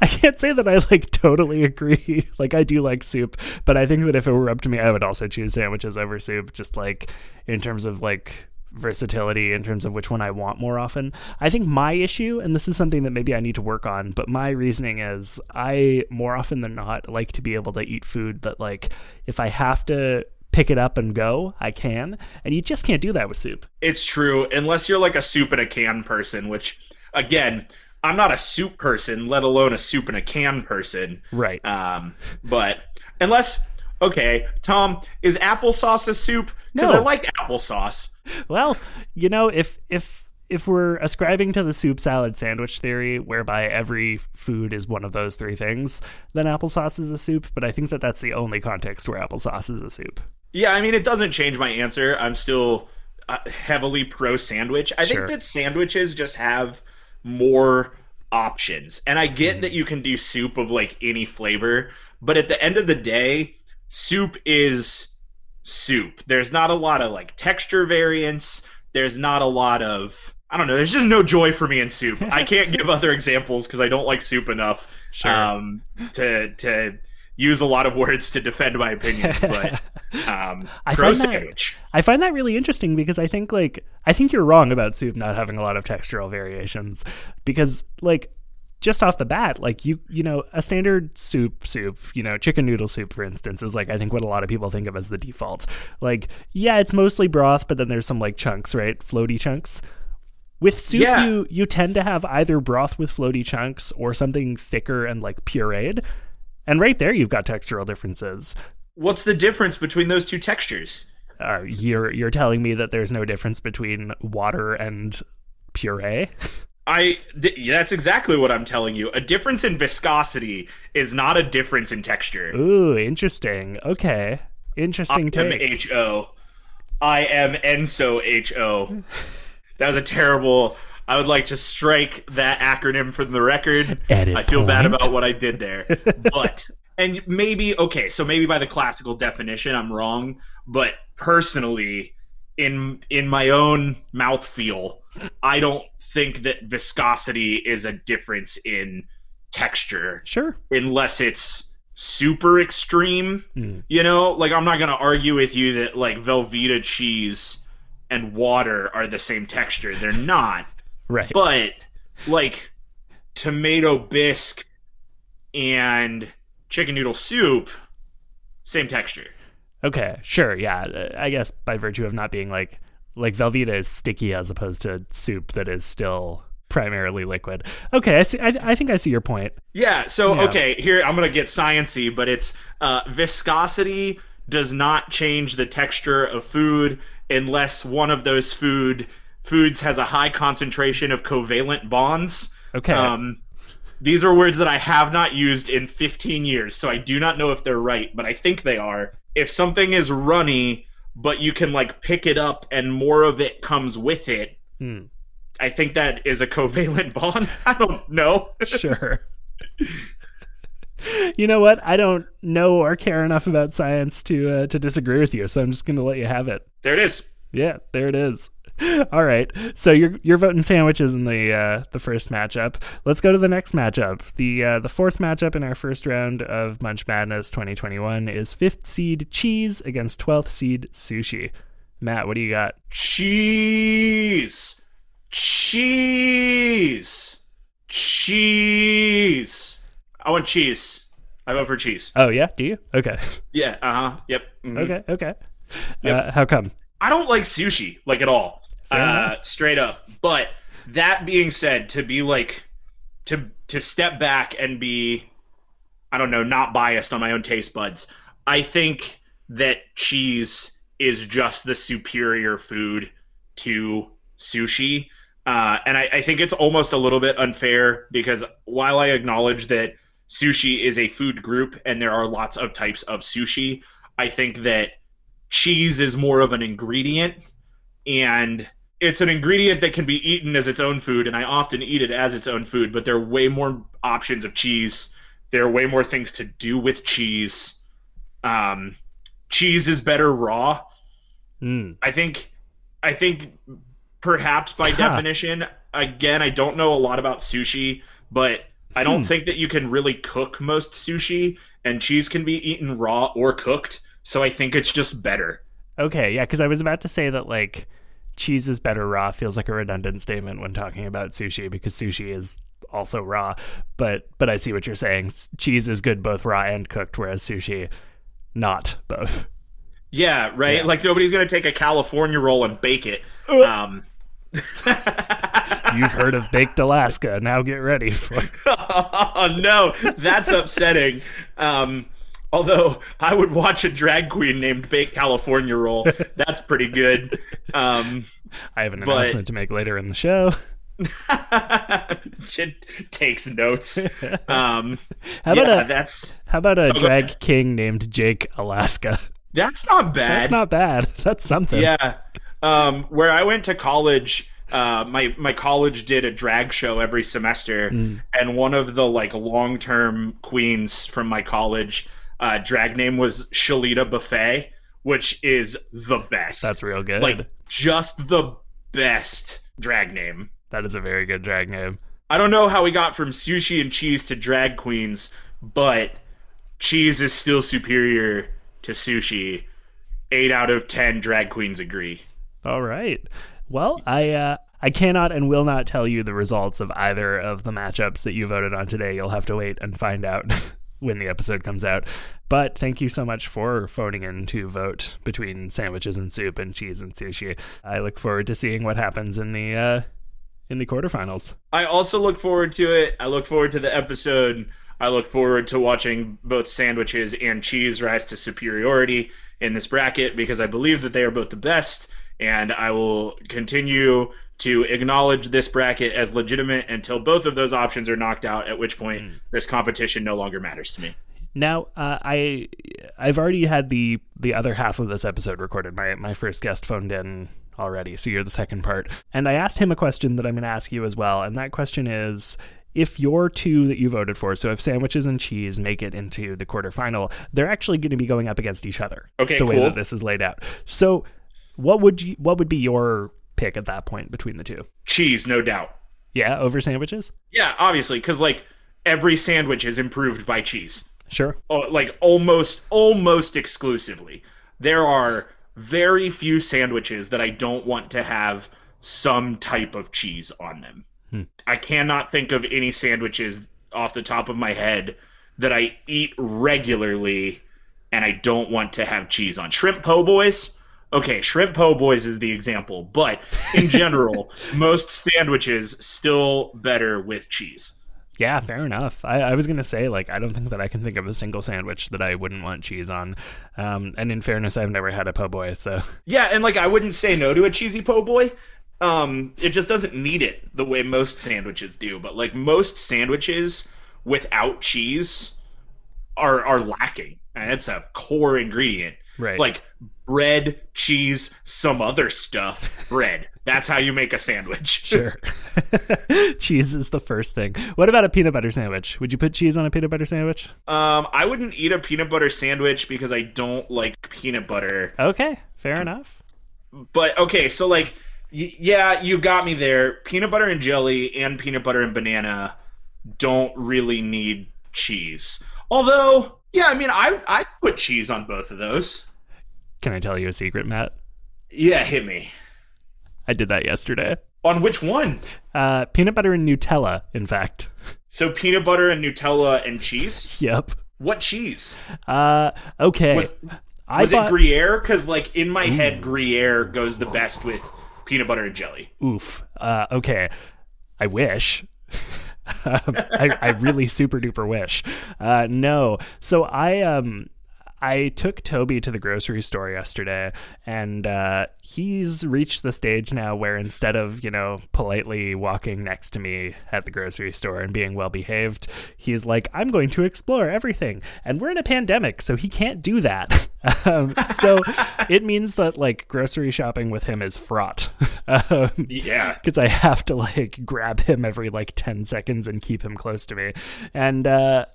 I can't say that I like totally agree. Like I do like soup, but I think that if it were up to me, I would also choose sandwiches over soup. Just like in terms of like versatility in terms of which one I want more often. I think my issue, and this is something that maybe I need to work on, but my reasoning is I more often than not like to be able to eat food that like if I have to pick it up and go, I can. And you just can't do that with soup. It's true, unless you're like a soup in a can person, which again, I'm not a soup person, let alone a soup in a can person. Right. Um, but unless okay, Tom, is applesauce a soup? Because No. I like applesauce. Well, you know, if if if we're ascribing to the soup salad sandwich theory, whereby every food is one of those three things, then applesauce is a soup. But I think that that's the only context where applesauce is a soup. Yeah, I mean, it doesn't change my answer. I'm still uh, heavily pro sandwich. I Sure. think that sandwiches just have more options. And I get that you can do soup of like any flavor, but at the end of the day, soup is soup. There's not a lot of like texture variance. There's not a lot of I don't know. There's just no joy for me in soup. I can't give other examples because I don't like soup enough Sure. um, to to use a lot of words to defend my opinions. But um, I find that- I find that really interesting because I think like I think you're wrong about soup not having a lot of textural variations because like just off the bat like you you know a standard soup soup you know chicken noodle soup for instance is like I think what a lot of people think of as the default like yeah it's mostly broth but then there's some like chunks right floaty chunks with soup Yeah. you you tend to have either broth with floaty chunks or something thicker and like pureed and right there you've got textural differences What's the difference between those two textures? uh, you're you're telling me that there's no difference between water and puree. I th- that's exactly what I'm telling you. A difference in viscosity is not a difference in texture. Ooh, interesting. Okay, interesting I am. H O. I am Enso H O. That was a terrible. I would like to strike that acronym from the record. Edit I feel bad about what I did there. but and maybe okay, so maybe by the classical definition I'm wrong, but personally in in my own mouth feel, I don't think that viscosity is a difference in texture Sure. unless it's super extreme. Hmm. You know, like I'm not gonna argue with you that like Velveeta cheese and water are the same texture. They're not. Right. But like tomato bisque and chicken noodle soup, same texture. Okay. Sure. Yeah. uh, I guess by virtue of not being like like Velveeta is sticky as opposed to soup that is still primarily liquid. Okay. I see. I, I think I see your point. Yeah, so Yeah. okay, here I'm gonna get sciency, but it's uh, viscosity does not change the texture of food unless one of those food foods has a high concentration of covalent bonds. Okay. Um, these are words that I have not used in 15 years, so I do not know if they're right, but I think they are. If something is runny, but you can like pick it up and more of it comes with it, Hmm. I think that is a covalent bond. I don't know. sure. you know what? I don't know or care enough about science to uh, to disagree with you, so I'm just going to let you have it. there it is. Yeah, there it is. All right. So you're you're voting sandwiches in the uh, the first matchup. Let's go to the next matchup. The uh, the fourth matchup in our first round of Munch Madness 2021 is fifth seed cheese against twelfth seed sushi. Matt, what do you got? Cheese. Cheese. Cheese. I want cheese. I vote for cheese. Oh yeah, do you? Okay, Yeah. Uh huh. Yep. mhm. okay, okay. Yep. Uh, how come? I don't like sushi like at all. Uh, straight up. But that being said, to be like to to step back and be I don't know, not biased on my own taste buds. I think that cheese is just the superior food to sushi. Uh, and I, I think it's almost a little bit unfair because while I acknowledge that sushi is a food group and there are lots of types of sushi, I think that cheese is more of an ingredient and it's an ingredient that can be eaten as its own food and i often eat it as its own food but there are way more options of cheese there are way more things to do with cheese um, cheese is better raw Mm. i think i think perhaps by Huh. definition again i don't know a lot about sushi but i don't Hmm. think that you can really cook most sushi and cheese can be eaten raw or cooked so i think it's just better Okay, yeah, because I was about to say that like cheese is better raw feels like a redundant statement when talking about sushi because sushi is also raw. But but I see what you're saying. Cheese is good both raw and cooked, whereas sushi not both. Yeah, right. Yeah. Like nobody's gonna take a California roll and bake it. Um, You've heard of baked Alaska. Now get ready for. oh no, that's upsetting. Um, although I would watch a drag queen named Bake California Roll. That's pretty good. Um, I have an But- announcement to make later in the show. shit takes notes. Um, How about yeah, a that's how about a go drag king named Jake Alaska? that's not bad. That's not bad. That's something. Yeah. Um, where I went to college, uh, my my college did a drag show every semester, Mm. and one of the like long term queens from my college, uh, drag name was Shalita Buffet, which is the best. That's real good. like just the best drag name. that is a very good drag name. I don't know how we got from sushi and cheese to drag queens, but cheese is still superior to sushi. Eight out of ten drag queens agree. All right. Well, I uh, I cannot and will not tell you the results of either of the matchups that you voted on today. You'll have to wait and find out when the episode comes out. But thank you so much for phoning in to vote between sandwiches and soup and cheese and sushi. I look forward to seeing what happens in the uh, in the quarterfinals. I also look forward to it. I look forward to the episode. I look forward to watching both sandwiches and cheese rise to superiority in this bracket because I believe that they are both the best, and I will continue to acknowledge this bracket as legitimate until both of those options are knocked out. At which point, this competition no longer matters to me. Now, uh, I I've already had the the other half of this episode recorded. My my first guest phoned in already, so you're the second part. And I asked him a question that I'm going to ask you as well, and that question is if your two that you voted for, so if sandwiches and cheese make it into the quarterfinal, they're actually going to be going up against each other. Okay, the way that this is laid out. So, what would you what would be your pick at that point between the two? Cheese, no doubt. Yeah, over sandwiches? Yeah, obviously, because like every sandwich is improved by cheese. Sure. oh, like almost almost exclusively. There are very few sandwiches that I don't want to have some type of cheese on them. Hmm. I cannot think of any sandwiches off the top of my head that I eat regularly and I don't want to have cheese on. Shrimp po' boys. Okay, shrimp po' boys is the example, but in general, most sandwiches still better with cheese. Yeah, fair enough. I, I was gonna say like I don't think that I can think of a single sandwich that I wouldn't want cheese on. Um, and in fairness, I've never had a po' boy, so Yeah, and like I wouldn't say no to a cheesy po' boy. Um, it just doesn't need it the way most sandwiches do. But like most sandwiches without cheese are are lacking, and it's a core ingredient. Right. It's like bread, cheese, some other stuff. Bread. That's how you make a sandwich. sure. cheese is the first thing. What about a peanut butter sandwich? Would you put cheese on a peanut butter sandwich? Um, I wouldn't eat a peanut butter sandwich because I don't like peanut butter. Okay, fair enough. But okay, so like, y- yeah, you got me there. Peanut butter and jelly and peanut butter and banana don't really need cheese. Although, yeah, I mean, I I put cheese on both of those. Can I tell you a secret, Matt? Yeah, hit me. I did that yesterday. On which one? Uh, peanut butter and Nutella, in fact. So peanut butter and Nutella and cheese. Yep. What cheese? Uh, okay. Was, I was bought- it Gruyere? Because like in my head, Gruyere goes the best with peanut butter and jelly. Oof. Uh, okay. I wish. um, I, I really super duper wish. Uh, no. So I um I took Toby to the grocery store yesterday, and uh, he's reached the stage now where instead of you know politely walking next to me at the grocery store and being well behaved, he's like, "I'm going to explore everything," and we're in a pandemic, so he can't do that. um, so it means that like grocery shopping with him is fraught. um, Yeah. because I have to like grab him every like 10 seconds and keep him close to me. And uh,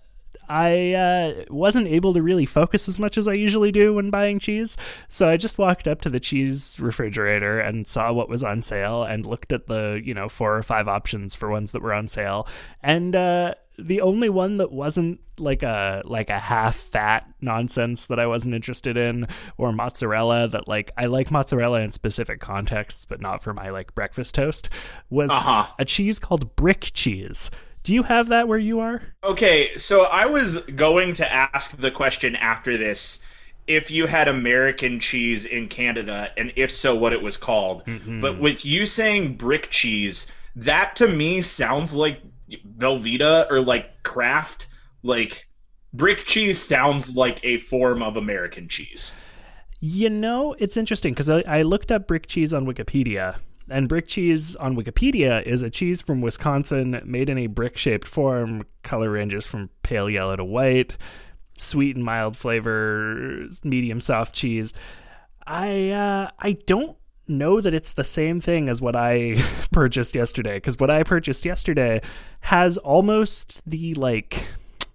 I uh, wasn't able to really focus as much as I usually do when buying cheese. So I just walked up to the cheese refrigerator and saw what was on sale and looked at the, you know, four or five options for ones that were on sale. And, uh, the only one that wasn't like a like a half fat nonsense that I wasn't interested in or mozzarella that like I like mozzarella in specific contexts but not for my like breakfast toast was Uh-huh. a cheese called brick cheese. Do you have that where you are? Okay, so I was going to ask the question after this if you had American cheese in Canada, and if so, what it was called. Mm-hmm. But with you saying brick cheese, that to me sounds like Velveeta or like Kraft. Like brick cheese sounds like a form of American cheese. You know, it's interesting because I, I looked up brick cheese on Wikipedia, and brick cheese on Wikipedia is a cheese from Wisconsin made in a brick shaped form. Color ranges from pale yellow to white, sweet and mild flavor, medium soft cheese. I uh, I don't know that it's the same thing as what I purchased yesterday because what I purchased yesterday has almost the like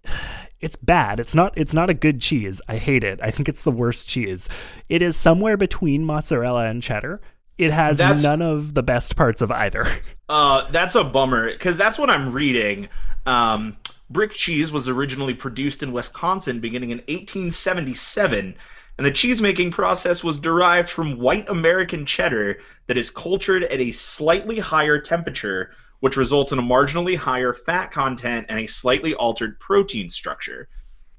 it's bad. It's not it's not a good cheese. I hate it. I think it's the worst cheese. It is somewhere between mozzarella and cheddar. It has That's- none of the best parts of either. Uh, that's a bummer because that's what I'm reading. Um, brick cheese was originally produced in Wisconsin beginning in 1877, and the cheese-making process was derived from white American cheddar that is cultured at a slightly higher temperature, which results in a marginally higher fat content and a slightly altered protein structure,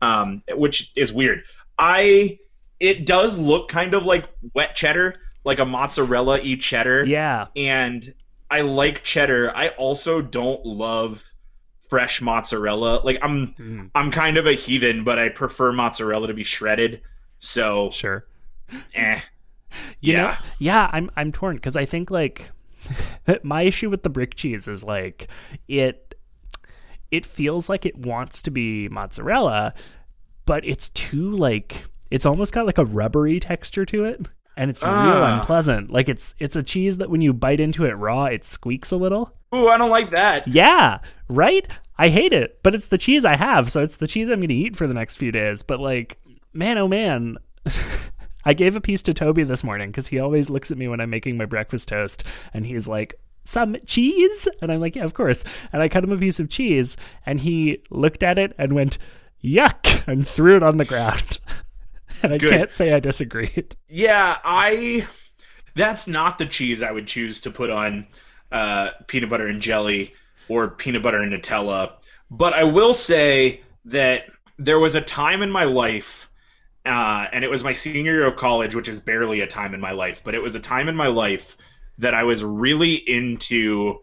um, which is weird. I it does look kind of like wet cheddar, like a mozzarella e cheddar yeah. and I like cheddar. I also don't love fresh mozzarella. Like I'm Mm, I'm kind of a heathen, but I prefer mozzarella to be shredded. So, sure. eh. You know, Yeah. yeah, I'm I'm torn because I think like my issue with the brick cheese is like it it feels like it wants to be mozzarella, but it's too like it's almost got like a rubbery texture to it. And it's real Ah. unpleasant. Like it's it's a cheese that when you bite into it raw, it squeaks a little. Ooh, I don't like that. Yeah, right? I hate it, but it's the cheese I have, so it's the cheese I'm going to eat for the next few days. But like, man, oh man. I gave a piece to Toby this morning because he always looks at me when I'm making my breakfast toast and he's like, some cheese? And I'm like, yeah, of course. And I cut him a piece of cheese and he looked at it and went, yuck, and threw it on the ground. and I Good. can't say I disagreed. Yeah, I that's not the cheese I would choose to put on uh, peanut butter and jelly or peanut butter and Nutella. But I will say that there was a time in my life, uh, and it was my senior year of college, which is barely a time in my life, but it was a time in my life that I was really into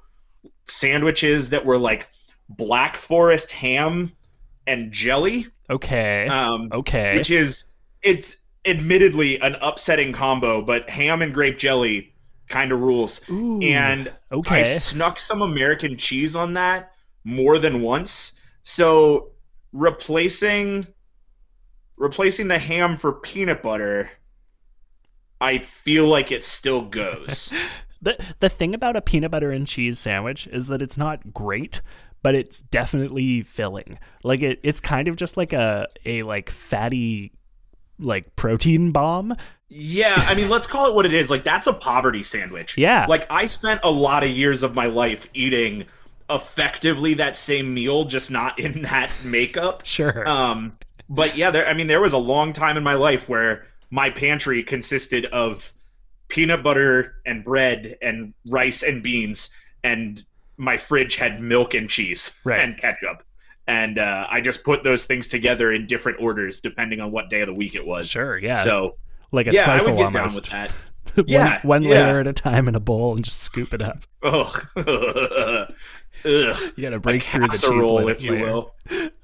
sandwiches that were like Black Forest ham and jelly. Okay. Um, okay. which is it's admittedly an upsetting combo, but ham and grape jelly kind of rules. Ooh, and I snuck some American cheese on that more than once. So replacing replacing the ham for peanut butter, I feel like it still goes. The the thing about a peanut butter and cheese sandwich is that it's not great, but it's definitely filling. Like it it's kind of just like a a like fatty like protein bomb. Yeah, I mean, let's call it what it is. Like that's a poverty sandwich. Yeah. Like I spent a lot of years of my life eating effectively that same meal, just not in that makeup. Sure. Um, but yeah, there. I mean, there was a long time in my life where my pantry consisted of peanut butter and bread and rice and beans, and my fridge had milk and cheese Right. and ketchup. And uh, I just put those things together in different orders depending on what day of the week it was. sure, yeah. So like a yeah, I would get down with that. one, Yeah, one yeah. layer at a time in a bowl and just scoop it up. Ugh. You gotta break through the cheese if you layer. will.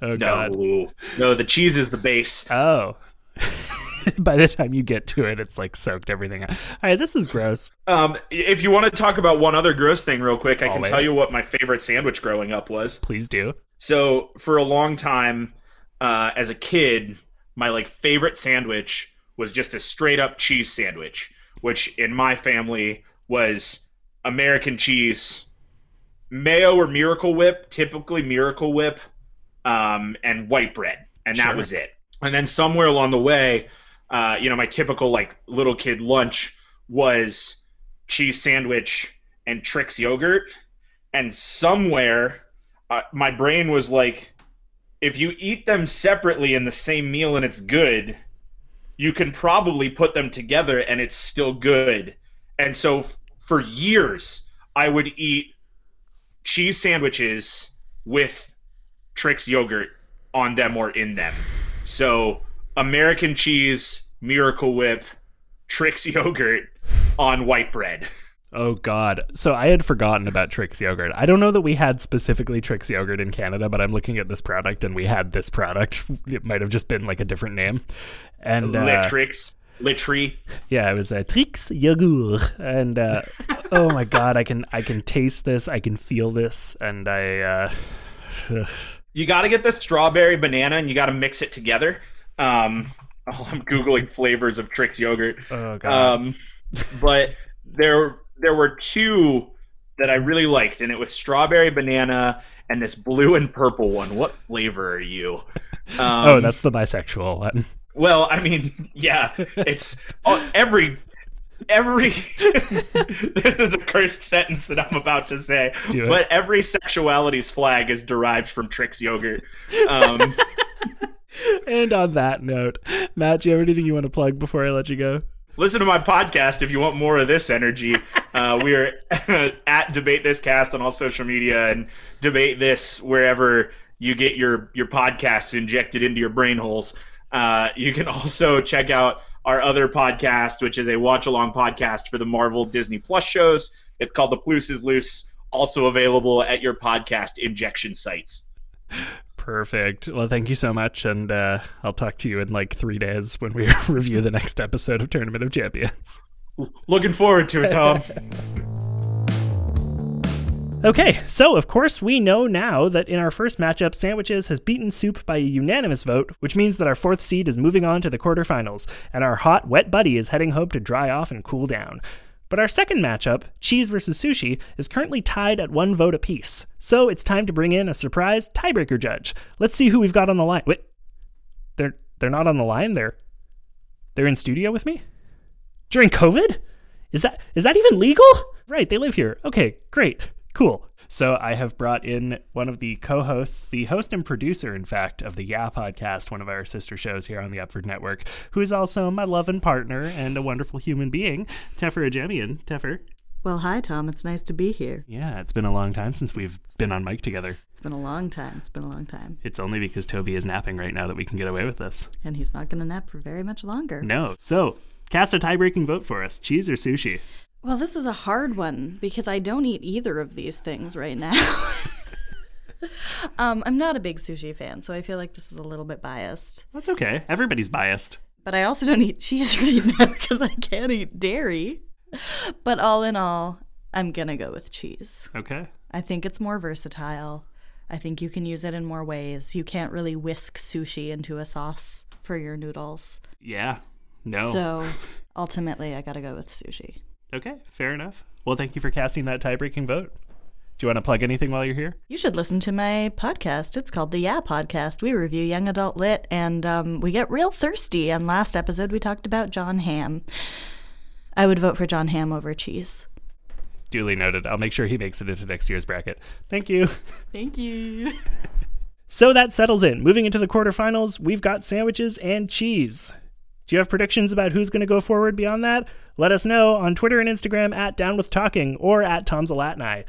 Oh god. No, no, the cheese is the base. Oh. By the time you get to it, it's like soaked everything out. All right, this is gross. Um, if you want to talk about one other gross thing real quick, I can tell you what my favorite sandwich growing up was. Please do. So for a long time, uh, as a kid, my like favorite sandwich was just a straight up cheese sandwich, which in my family was American cheese, mayo or Miracle Whip, typically Miracle Whip, um, and white bread, and that Sure. was it. And then somewhere along the way, uh, you know, my typical like little kid lunch was cheese sandwich and Trix yogurt, and somewhere uh, my brain was like, if you eat them separately in the same meal and it's good, you can probably put them together and it's still good. And so f- for years, I would eat cheese sandwiches with Trix yogurt on them or in them. So American cheese, Miracle Whip, Trix yogurt on white bread. Oh God! So I had forgotten about Trix yogurt. I don't know that we had specifically Trix yogurt in Canada, but I'm looking at this product and we had this product. It might have just been like a different name. And uh, Litrix, Litry. yeah, it was uh, Trix yogurt. And uh, oh my God, I can I can taste this. I can feel this, and I. Uh, You got to get the strawberry banana and you got to mix it together. Um, oh, I'm googling flavors of Trix yogurt. oh God! Um, but there there were two that I really liked, and it was strawberry banana and this blue and purple one. What flavor are you? Um, oh, that's the bisexual one. well. I mean, yeah, it's oh, every every. this is a cursed sentence that I'm about to say, but every sexuality's flag is derived from Trix yogurt. Um, And on that note, Matt, do you have anything you want to plug before I let you go? listen to my podcast if you want more of this energy. Uh, we are at Debate This Cast on all social media and Debate This wherever you get your your podcasts injected into your brain holes. Uh, you can also check out our other podcast, which is a watch along podcast for the Marvel Disney Plus shows. It's called The Plus is Loose, also available at your podcast injection sites. Perfect. Well, thank you so much, and uh, I'll talk to you in like three days when we review the next episode of Tournament of Champions. Looking forward to it, Tom. Okay, so of course we know now that in our first matchup, Sandwiches has beaten Soup by a unanimous vote, which means that our fourth seed is moving on to the quarterfinals, and our hot, wet buddy is heading home to dry off and cool down. But our second matchup, Cheese versus Sushi, is currently tied at one vote apiece. So it's time to bring in a surprise tiebreaker judge. Let's see who we've got on the line. Wait, they're they're not on the line. They're they're in studio with me during COVID. Is that is that even legal? Right, they live here. Okay, great, cool. So I have brought in one of the co-hosts, the host and producer, in fact, of the Yeah podcast, one of our sister shows here on the Upford Network, who is also my love and partner and a wonderful human being, Teffer Ajemian. Teffer. Well, hi, Tom. It's nice to be here. Yeah, it's been a long time since we've been on mic together. It's been a long time. It's been a long time. It's only because Toby is napping right now that we can get away with this. And he's not going to nap for very much longer. No. So, cast a tie-breaking vote for us: cheese or sushi? Well, this is a hard one because I don't eat either of these things right now. um, I'm not a big sushi fan, so I feel like this is a little bit biased. That's okay. Everybody's biased. But I also don't eat cheese right now because I can't eat dairy. But all in all, I'm going to go with cheese. Okay. I think it's more versatile. I think you can use it in more ways. You can't really whisk sushi into a sauce for your noodles. Yeah. No. So ultimately, I got to go with sushi. Okay, fair enough. Well, thank you for casting that tie-breaking vote. Do you want to plug anything while you're here? You should listen to my podcast. It's called the Yeah Podcast. We review young adult lit and um, we get real thirsty. And last episode, we talked about Jon Hamm. I would vote for Jon Hamm over cheese. Duly noted. I'll make sure he makes it into next year's bracket. Thank you. Thank you. So that settles in. Moving into the quarterfinals, we've got sandwiches and cheese. Do you have predictions about who's going to go forward beyond that? Let us know on Twitter and Instagram at Down with Talking or at TomZalatnai.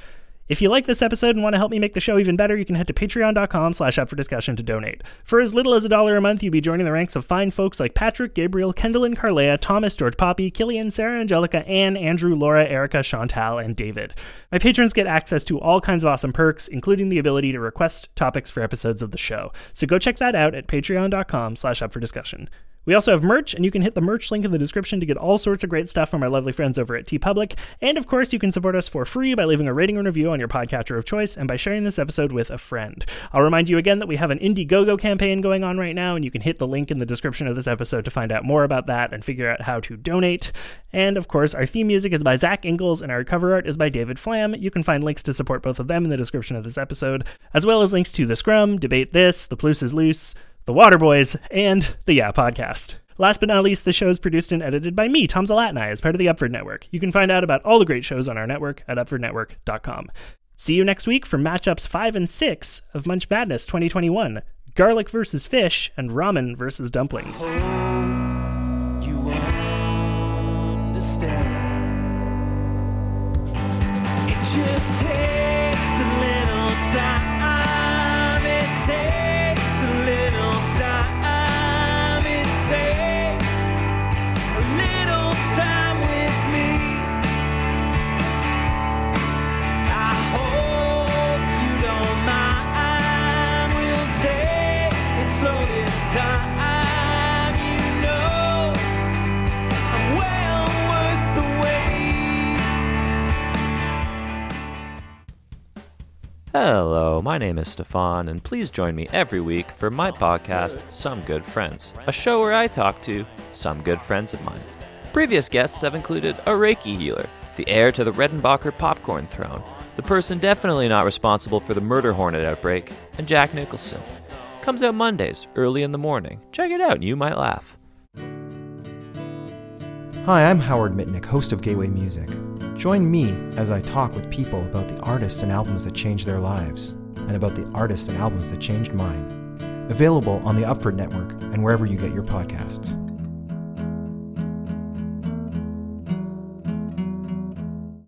If you like this episode and want to help me make the show even better, you can head to patreon.com slash up for discussion to donate. For as little as a dollar a month, you'll be joining the ranks of fine folks like Patrick, Gabriel, Kendall and Carlea, Thomas, George Poppy, Killian, Sarah Angelica, Anne, Andrew, Laura, Erica, Chantal, and David. My patrons get access to all kinds of awesome perks, including the ability to request topics for episodes of the show. So go check that out at patreon.com slash up for discussion. We also have merch, and you can hit the merch link in the description to get all sorts of great stuff from our lovely friends over at TeePublic. And of course, you can support us for free by leaving a rating and review on your podcatcher of choice and by sharing this episode with a friend. I'll remind you again that we have an Indiegogo campaign going on right now, and you can hit the link in the description of this episode to find out more about that and figure out how to donate. And of course, our theme music is by Zach Ingalls, and our cover art is by David Flam. You can find links to support both of them in the description of this episode, as well as links to The Scrum, Debate This, The Plus is Loose, The Waterboys, and the Yeah Podcast. Last but not least, the show is produced and edited by me, Tom Zalatnai, as part of the Upford Network. You can find out about all the great shows on our network at upfordnetwork.com. See you next week for matchups 5 and 6 of Munch Madness 2021 Garlic versus Fish and Ramen versus Dumplings. Hello, my name is Stefan, and please join me every week for my podcast, Some Good Friends, a show where I talk to some good friends of mine. Previous guests have included a Reiki healer, the heir to the Redenbacher popcorn throne, the person definitely not responsible for the murder hornet outbreak, and Jack Nicholson. Comes out Mondays, early in the morning. Check it out, and you might laugh. Hi, I'm Howard Mitnick, host of Gateway Music. Join me as I talk with people about the artists and albums that changed their lives, and about the artists and albums that changed mine. Available on the Upford Network and wherever you get your podcasts.